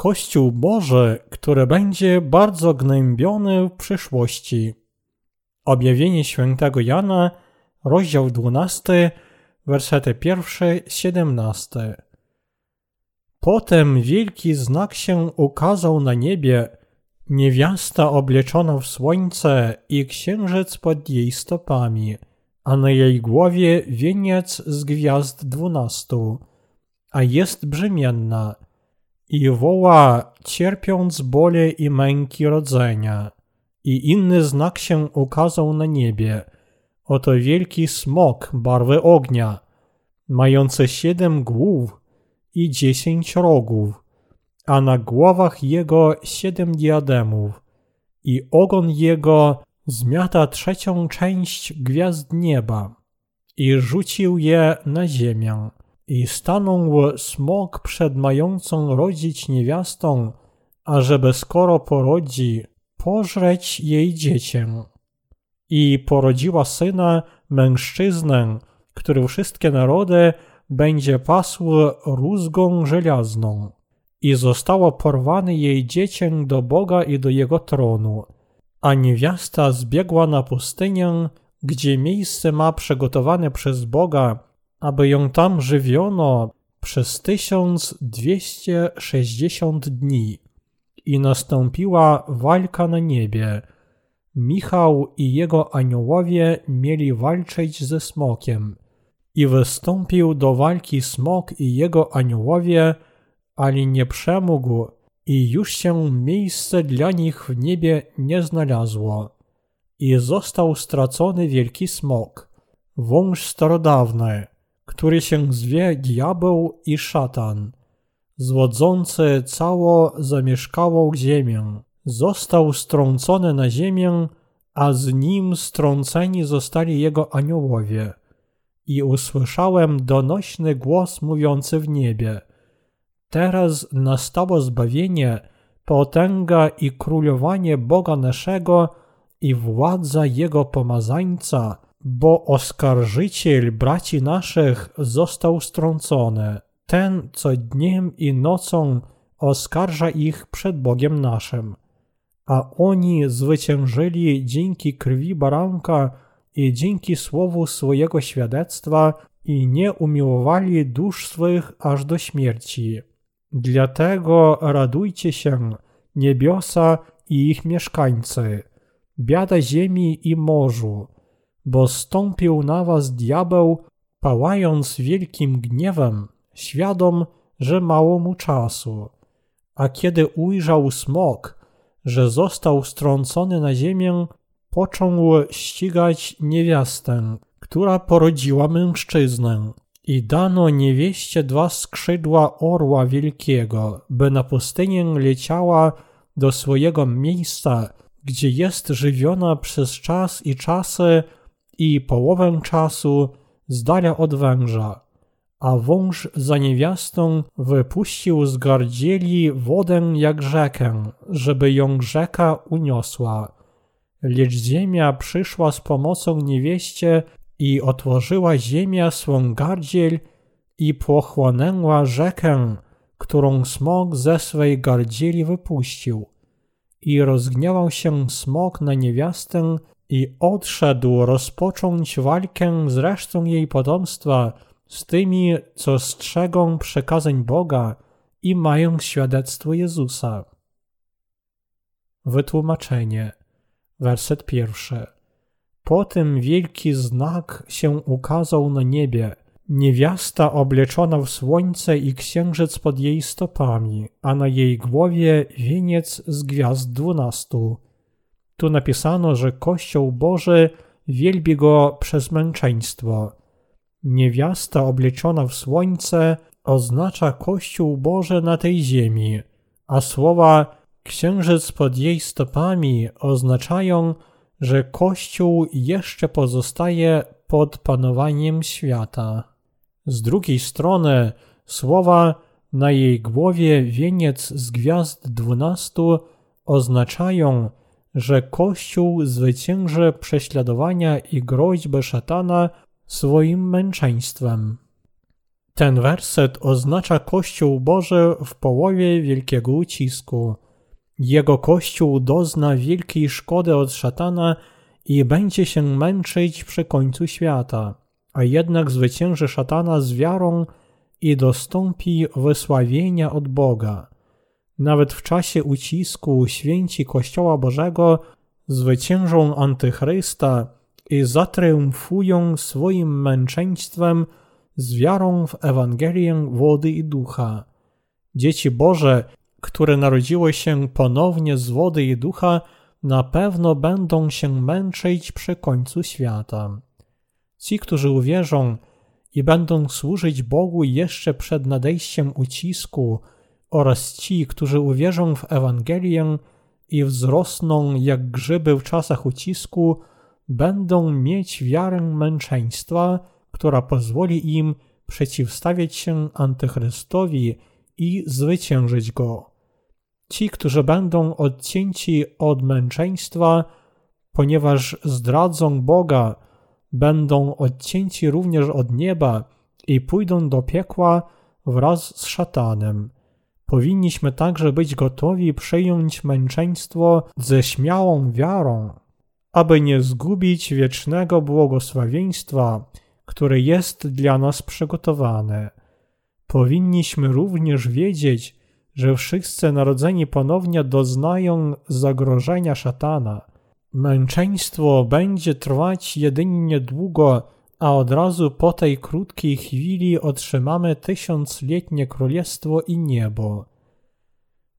Kościół Boży, który będzie bardzo gnębiony w przyszłości. Objawienie świętego Jana, rozdział 12, wersety 1-17. Potem wielki znak się ukazał na niebie, niewiasta obleczona w słońce i księżyc pod jej stopami, a na jej głowie wieniec z gwiazd dwunastu, a jest brzemienna i woła, cierpiąc bóle i męki rodzenia. I inny znak się ukazał na niebie. Oto wielki smok barwy ognia, mający siedem głów i dziesięć rogów, a na głowach jego siedem diademów, i ogon jego zmiata trzecią część gwiazd nieba i rzucił je na ziemię. I stanął smok przed mającą rodzić niewiastą, ażeby skoro porodzi, pożreć jej dziecię. I porodziła syna, mężczyznę, który wszystkie narody będzie pasł rózgą żelazną. I zostało porwane jej dziecię do Boga i do jego tronu. A niewiasta zbiegła na pustynię, gdzie miejsce ma przygotowane przez Boga, aby ją tam żywiono przez 1260 dni. I nastąpiła walka na niebie. Michał i jego aniołowie mieli walczyć ze smokiem. I wystąpił do walki smok i jego aniołowie, ale nie przemógł i już się miejsce dla nich w niebie nie znalazło. I został stracony wielki smok, wąż starodawny, który się zwie diabeł i szatan, złodzący cało zamieszkałą ziemię. Został strącony na ziemię, a z nim strąceni zostali jego aniołowie. I usłyszałem donośny głos mówiący w niebie – Teraz nastało zbawienie, potęga i królowanie Boga naszego i władza Jego pomazańca, bo oskarżyciel braci naszych został strącony, ten, co dniem i nocą oskarża ich przed Bogiem naszym. A oni zwyciężyli dzięki krwi baranka i dzięki słowu swojego świadectwa i nie umiłowali dusz swych aż do śmierci. Dlatego radujcie się, niebiosa i ich mieszkańcy, biada ziemi i morzu, bo stąpił na was diabeł, pałając wielkim gniewem, świadom, że mało mu czasu. A kiedy ujrzał smok, że został strącony na ziemię, począł ścigać niewiastę, która porodziła mężczyznę. I dano niewieście dwa skrzydła orła wielkiego, by na pustynię leciała do swojego miejsca, gdzie jest żywiona przez czas i czasy i połowę czasu z od węża. A wąż za niewiastą wypuścił z gardzieli wodę jak rzekę, żeby ją rzeka uniosła. Lecz ziemia przyszła z pomocą niewieście i otworzyła ziemia swą gardziel i pochłonęła rzekę, którą smok ze swej gardzieli wypuścił. I rozgniewał się smok na niewiastę i odszedł rozpocząć walkę z resztą jej potomstwa, z tymi, co strzegą przekazań Boga i mają świadectwo Jezusa. Wytłumaczenie. Werset pierwszy. Potem wielki znak się ukazał na niebie. Niewiasta obleczona w słońce i księżyc pod jej stopami, a na jej głowie wieniec z gwiazd dwunastu. Tu napisano, że Kościół Boży wielbi go przez męczeństwo. Niewiasta obleczona w słońce oznacza Kościół Boży na tej ziemi, a słowa księżyc pod jej stopami oznaczają, że Kościół jeszcze pozostaje pod panowaniem świata. Z drugiej strony słowa na jej głowie wieniec z gwiazd dwunastu oznaczają, że Kościół zwycięży prześladowania i groźby szatana swoim męczeństwem. Ten werset oznacza Kościół Boży w połowie wielkiego ucisku. Jego Kościół dozna wielkiej szkody od szatana i będzie się męczyć przy końcu świata, a jednak zwycięży szatana z wiarą i dostąpi wysławienia od Boga. Nawet w czasie ucisku święci Kościoła Bożego zwyciężą Antychrysta i zatriumfują swoim męczeństwem z wiarą w Ewangelię wody i ducha. Dzieci Boże, które narodziły się ponownie z wody i ducha, na pewno będą się męczyć przy końcu świata. Ci, którzy uwierzą i będą służyć Bogu jeszcze przed nadejściem ucisku, oraz ci, którzy uwierzą w Ewangelię i wzrosną jak grzyby w czasach ucisku, będą mieć wiarę męczeństwa, która pozwoli im przeciwstawiać się Antychrystowi i zwyciężyć go. Ci, którzy będą odcięci od męczeństwa, ponieważ zdradzą Boga, będą odcięci również od nieba i pójdą do piekła wraz z szatanem. Powinniśmy także być gotowi przyjąć męczeństwo ze śmiałą wiarą, aby nie zgubić wiecznego błogosławieństwa, które jest dla nas przygotowane. Powinniśmy również wiedzieć, że wszyscy narodzeni ponownie doznają zagrożenia szatana. Męczeństwo będzie trwać jedynie niedługo, a od razu po tej krótkiej chwili otrzymamy tysiącletnie królestwo i niebo.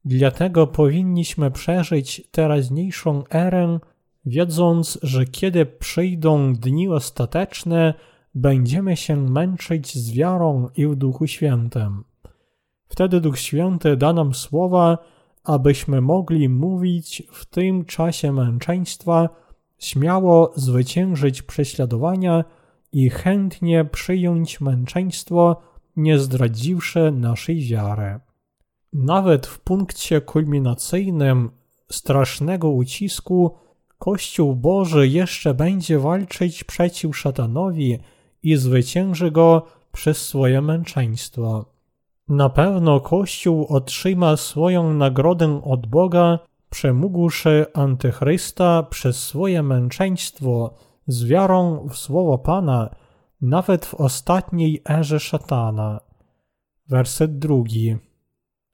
Dlatego powinniśmy przeżyć teraźniejszą erę, wiedząc, że kiedy przyjdą dni ostateczne, będziemy się męczyć z wiarą i w Duchu Świętym. Wtedy Duch Święty da nam słowa, abyśmy mogli mówić w tym czasie męczeństwa, śmiało zwyciężyć prześladowania i chętnie przyjąć męczeństwo, nie zdradziwszy naszej wiary. Nawet w punkcie kulminacyjnym strasznego ucisku Kościół Boży jeszcze będzie walczyć przeciw szatanowi i zwycięży go przez swoje męczeństwo. Na pewno Kościół otrzyma swoją nagrodę od Boga, przemógłszy Antychrysta przez swoje męczeństwo z wiarą w słowo Pana, nawet w ostatniej erze szatana. Werset drugi.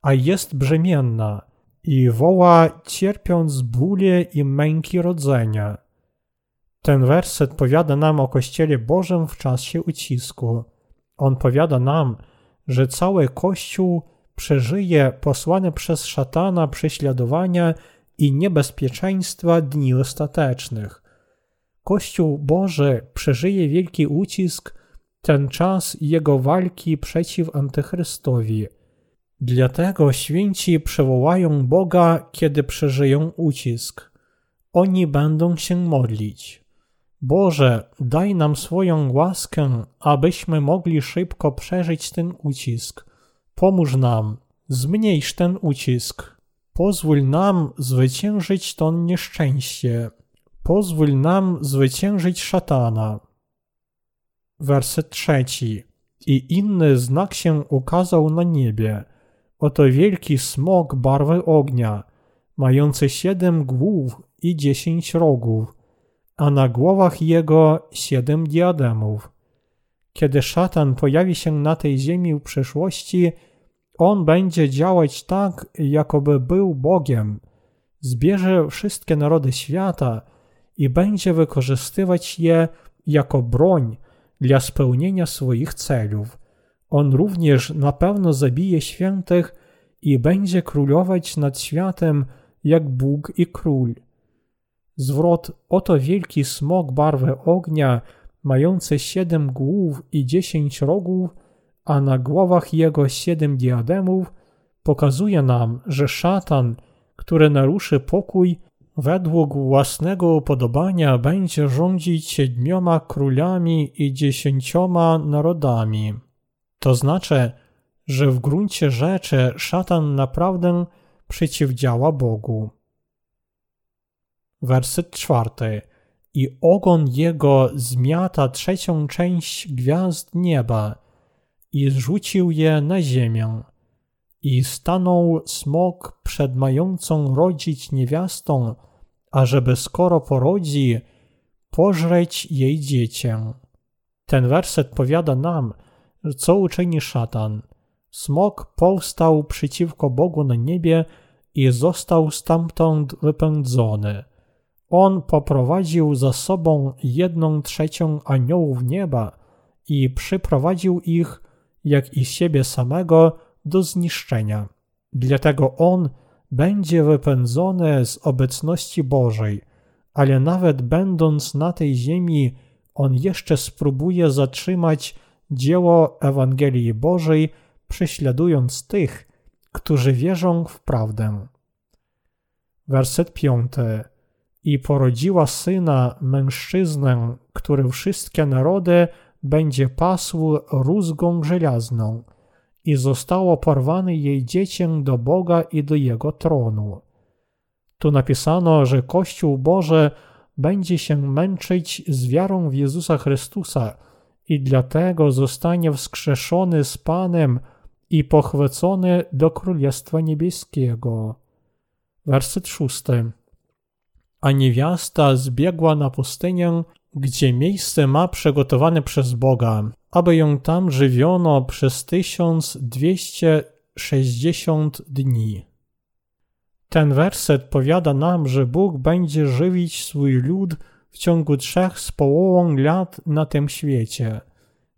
A jest brzemienna i woła, cierpiąc bóle i męki rodzenia. Ten werset powiada nam o Kościele Bożym w czasie ucisku. On powiada nam, że cały Kościół przeżyje posłane przez szatana prześladowania i niebezpieczeństwa dni ostatecznych. Kościół Boży przeżyje wielki ucisk, ten czas jego walki przeciw Antychrystowi. Dlatego święci przywołają Boga, kiedy przeżyją ucisk. Oni będą się modlić. Boże, daj nam swoją łaskę, abyśmy mogli szybko przeżyć ten ucisk. Pomóż nam, zmniejsz ten ucisk. Pozwól nam zwyciężyć to nieszczęście. Pozwól nam zwyciężyć szatana. Werset trzeci. I inny znak się ukazał na niebie. Oto wielki smok barwy ognia, mający siedem głów i dziesięć rogów a na głowach jego siedem diademów. Kiedy szatan pojawi się na tej ziemi w przyszłości, on będzie działać tak, jakoby był Bogiem. Zbierze wszystkie narody świata i będzie wykorzystywać je jako broń dla spełnienia swoich celów. On również na pewno zabije świętych i będzie królować nad światem jak Bóg i król. Zwrot oto wielki smok barwy ognia, mający siedem głów i dziesięć rogów, a na głowach jego siedem diademów, pokazuje nam, że szatan, który naruszy pokój, według własnego upodobania będzie rządzić siedmioma królami i dziesięcioma narodami. To znaczy, że w gruncie rzeczy szatan naprawdę przeciwdziała Bogu. Werset czwarty. I ogon jego zmiata trzecią część gwiazd nieba i zrzucił je na ziemię. I stanął smok przed mającą rodzić niewiastą, ażeby skoro porodzi, pożreć jej dziecię. Ten werset powiada nam, co uczyni szatan. Smok powstał przeciwko Bogu na niebie i został stamtąd wypędzony. On poprowadził za sobą jedną trzecią aniołów nieba i przyprowadził ich, jak i siebie samego, do zniszczenia. Dlatego on będzie wypędzony z obecności Bożej, ale nawet będąc na tej ziemi, on jeszcze spróbuje zatrzymać dzieło Ewangelii Bożej, prześladując tych, którzy wierzą w prawdę. Werset piąty. I porodziła syna, mężczyznę, który wszystkie narody będzie pasł rózgą żelazną i zostało porwane jej dziecię do Boga i do Jego tronu. Tu napisano, że Kościół Boże będzie się męczyć z wiarą w Jezusa Chrystusa i dlatego zostanie wskrzeszony z Panem i pochwycony do Królestwa Niebieskiego. Werset szósty. A niewiasta zbiegła na pustynię, gdzie miejsce ma przygotowane przez Boga, aby ją tam żywiono przez 1260 dni. Ten werset powiada nam, że Bóg będzie żywić swój lud w ciągu trzech z połową lat na tym świecie.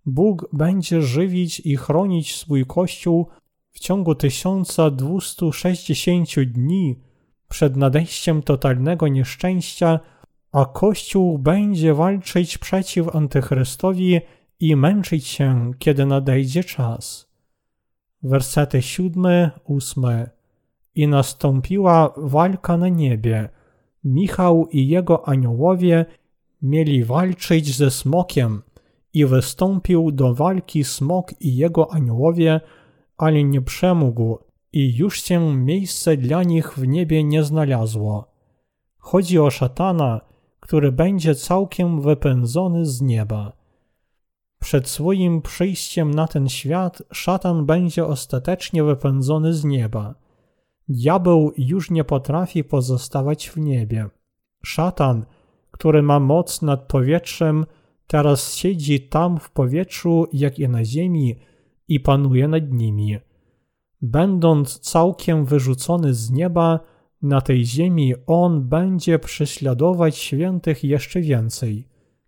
Bóg będzie żywić i chronić swój Kościół w ciągu 1260 dni przed nadejściem totalnego nieszczęścia, a Kościół będzie walczyć przeciw Antychrystowi i męczyć się, kiedy nadejdzie czas. Wersety siódmy, ósmy. I nastąpiła walka na niebie. Michał i jego aniołowie mieli walczyć ze smokiem i wystąpił do walki smok i jego aniołowie, ale nie przemógł i już się miejsce dla nich w niebie nie znalazło. Chodzi o szatana, który będzie całkiem wypędzony z nieba. Przed swoim przyjściem na ten świat szatan będzie ostatecznie wypędzony z nieba. Diabeł już nie potrafi pozostawać w niebie. Szatan, który ma moc nad powietrzem, teraz siedzi tam w powietrzu, jak i na ziemi i panuje nad nimi. Będąc całkiem wyrzucony z nieba, na tej ziemi on będzie prześladować świętych jeszcze więcej,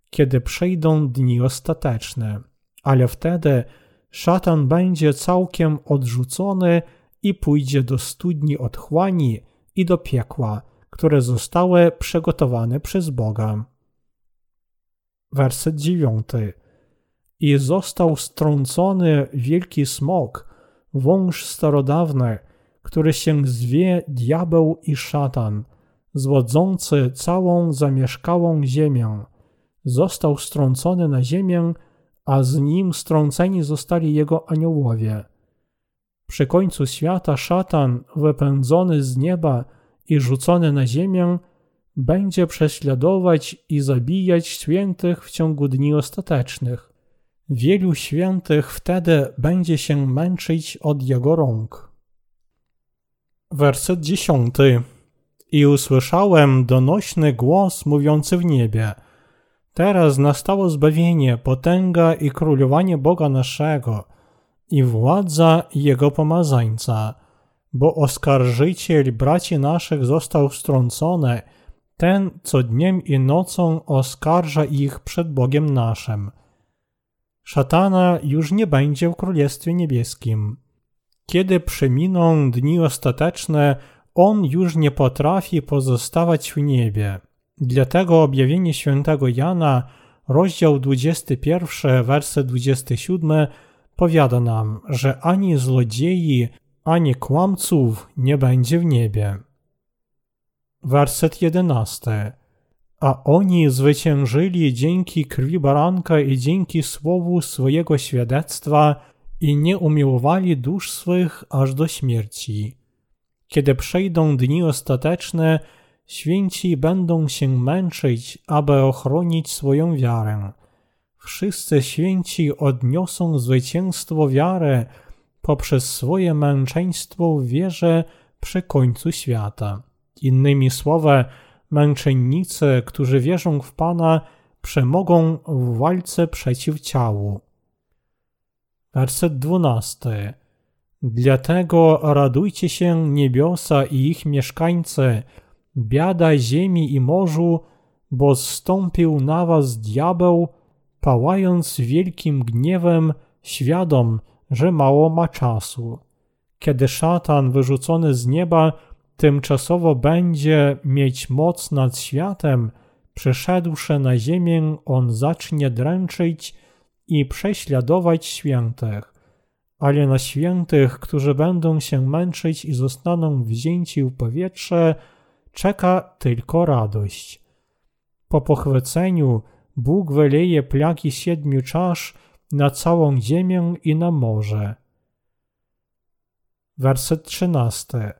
kiedy przejdą dni ostateczne. Ale wtedy szatan będzie całkiem odrzucony i pójdzie do studni otchłani i do piekła, które zostały przygotowane przez Boga. Werset dziewiąty. I został strącony wielki smok, wąż starodawny, który się zwie diabeł i szatan, zwodzący całą zamieszkałą ziemię. Został strącony na ziemię, a z nim strąceni zostali jego aniołowie. Przy końcu świata szatan, wypędzony z nieba i rzucony na ziemię, będzie prześladować i zabijać świętych w ciągu dni ostatecznych. Wielu świętych wtedy będzie się męczyć od jego rąk. Werset dziesiąty. I usłyszałem donośny głos mówiący w niebie. Teraz nastało zbawienie, potęga i królowanie Boga naszego i władza Jego pomazańca, bo oskarżyciel braci naszych został strącony, ten, co dniem i nocą oskarża ich przed Bogiem naszym. Szatana już nie będzie w Królestwie Niebieskim. Kiedy przeminą dni ostateczne, on już nie potrafi pozostawać w niebie. Dlatego objawienie świętego Jana, rozdział 21, werset 27, powiada nam, że ani złodziei, ani kłamców nie będzie w niebie. Werset 11. A oni zwyciężyli dzięki krwi baranka i dzięki słowu swojego świadectwa i nie umiłowali dusz swych aż do śmierci. Kiedy przejdą dni ostateczne, święci będą się męczyć, aby ochronić swoją wiarę. Wszyscy święci odniosą zwycięstwo wiary poprzez swoje męczeństwo w wierze przy końcu świata. Innymi słowy, męczennicy, którzy wierzą w Pana, przemogą w walce przeciw ciału. Werset dwunasty. Dlatego radujcie się niebiosa i ich mieszkańcy, biada ziemi i morzu, bo zstąpił na was diabeł, pałając wielkim gniewem, świadom, że mało ma czasu. Kiedy szatan wyrzucony z nieba tymczasowo będzie mieć moc nad światem, przyszedłszy na ziemię, on zacznie dręczyć i prześladować świętych. Ale na świętych, którzy będą się męczyć i zostaną wzięci w powietrze, czeka tylko radość. Po pochwyceniu Bóg wyleje plagi siedmiu czasz na całą ziemię i na morze. Werset trzynasty.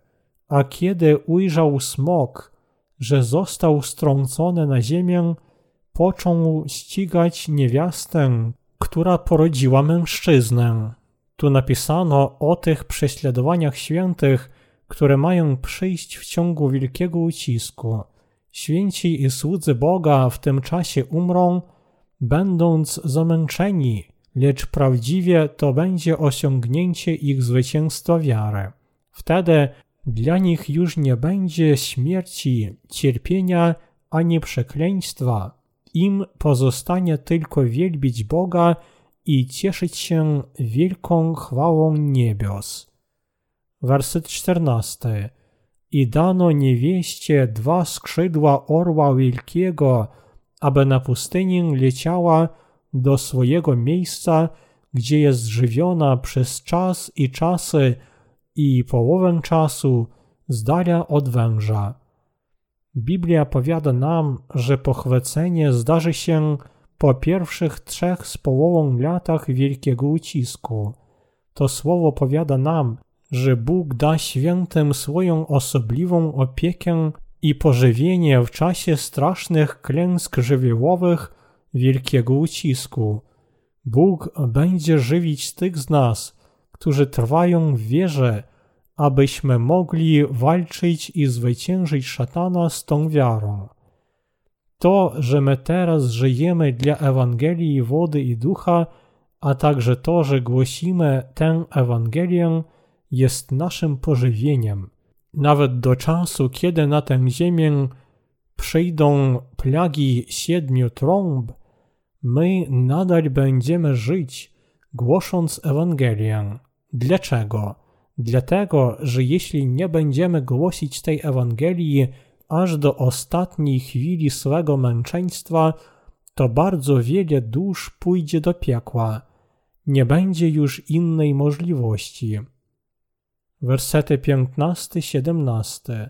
A kiedy ujrzał smok, że został strącony na ziemię, począł ścigać niewiastę, która porodziła mężczyznę. Tu napisano o tych prześladowaniach świętych, które mają przyjść w ciągu wielkiego ucisku. Święci i słudzy Boga w tym czasie umrą, będąc zamęczeni, lecz prawdziwie to będzie osiągnięcie ich zwycięstwa wiary. Wtedy dla nich już nie będzie śmierci, cierpienia ani przekleństwa. Im pozostanie tylko wielbić Boga i cieszyć się wielką chwałą niebios. Werset 14. I dano niewieście dwa skrzydła orła wielkiego, aby na pustyni leciała do swojego miejsca, gdzie jest żywiona przez czas i czasy i połowę czasu z dala od węża. Biblia powiada nam, że pochwycenie zdarzy się po pierwszych trzech z połową latach wielkiego ucisku. To słowo powiada nam, że Bóg da świętym swoją osobliwą opiekę i pożywienie w czasie strasznych klęsk żywiołowych wielkiego ucisku. Bóg będzie żywić tych z nas, którzy trwają w wierze, abyśmy mogli walczyć i zwyciężyć szatana z tą wiarą. To, że my teraz żyjemy dla Ewangelii wody i ducha, a także to, że głosimy tę Ewangelię, jest naszym pożywieniem. Nawet do czasu, kiedy na tę ziemię przyjdą plagi siedmiu trąb, my nadal będziemy żyć, głosząc Ewangelię. Dlaczego? Dlatego, że jeśli nie będziemy głosić tej Ewangelii aż do ostatniej chwili swego męczeństwa, to bardzo wiele dusz pójdzie do piekła. Nie będzie już innej możliwości. Wersety 15-17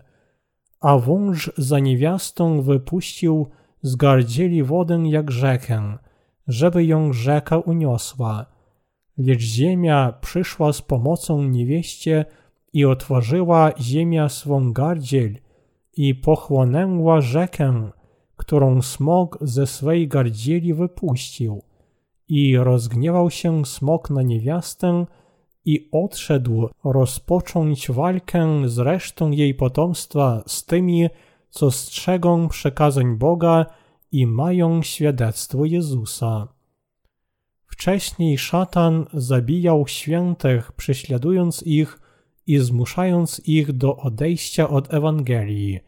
A wąż za niewiastą wypuścił z gardzieli wodę jak rzekę, żeby ją rzeka uniosła lecz ziemia przyszła z pomocą niewieście i otworzyła ziemia swą gardziel i pochłonęła rzekę, którą smok ze swej gardzieli wypuścił. I rozgniewał się smok na niewiastę i odszedł rozpocząć walkę z resztą jej potomstwa z tymi, co strzegą przekazań Boga i mają świadectwo Jezusa. Wcześniej szatan zabijał świętych, prześladując ich i zmuszając ich do odejścia od Ewangelii.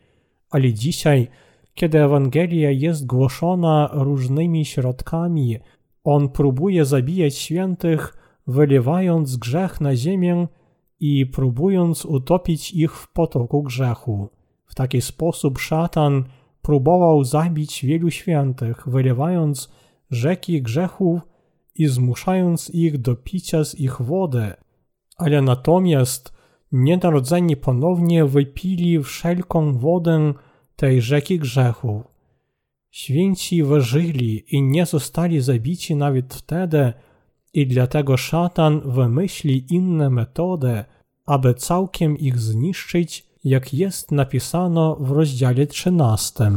Ale dzisiaj, kiedy Ewangelia jest głoszona różnymi środkami, on próbuje zabijać świętych, wylewając grzech na ziemię i próbując utopić ich w potoku grzechu. W taki sposób szatan próbował zabić wielu świętych, wylewając rzeki grzechów i zmuszając ich do picia z ich wody, ale natomiast nienarodzeni ponownie wypili wszelką wodę tej rzeki grzechu. Święci wyżyli i nie zostali zabici nawet wtedy, i dlatego szatan wymyśli inne metody, aby całkiem ich zniszczyć, jak jest napisano w rozdziale 13.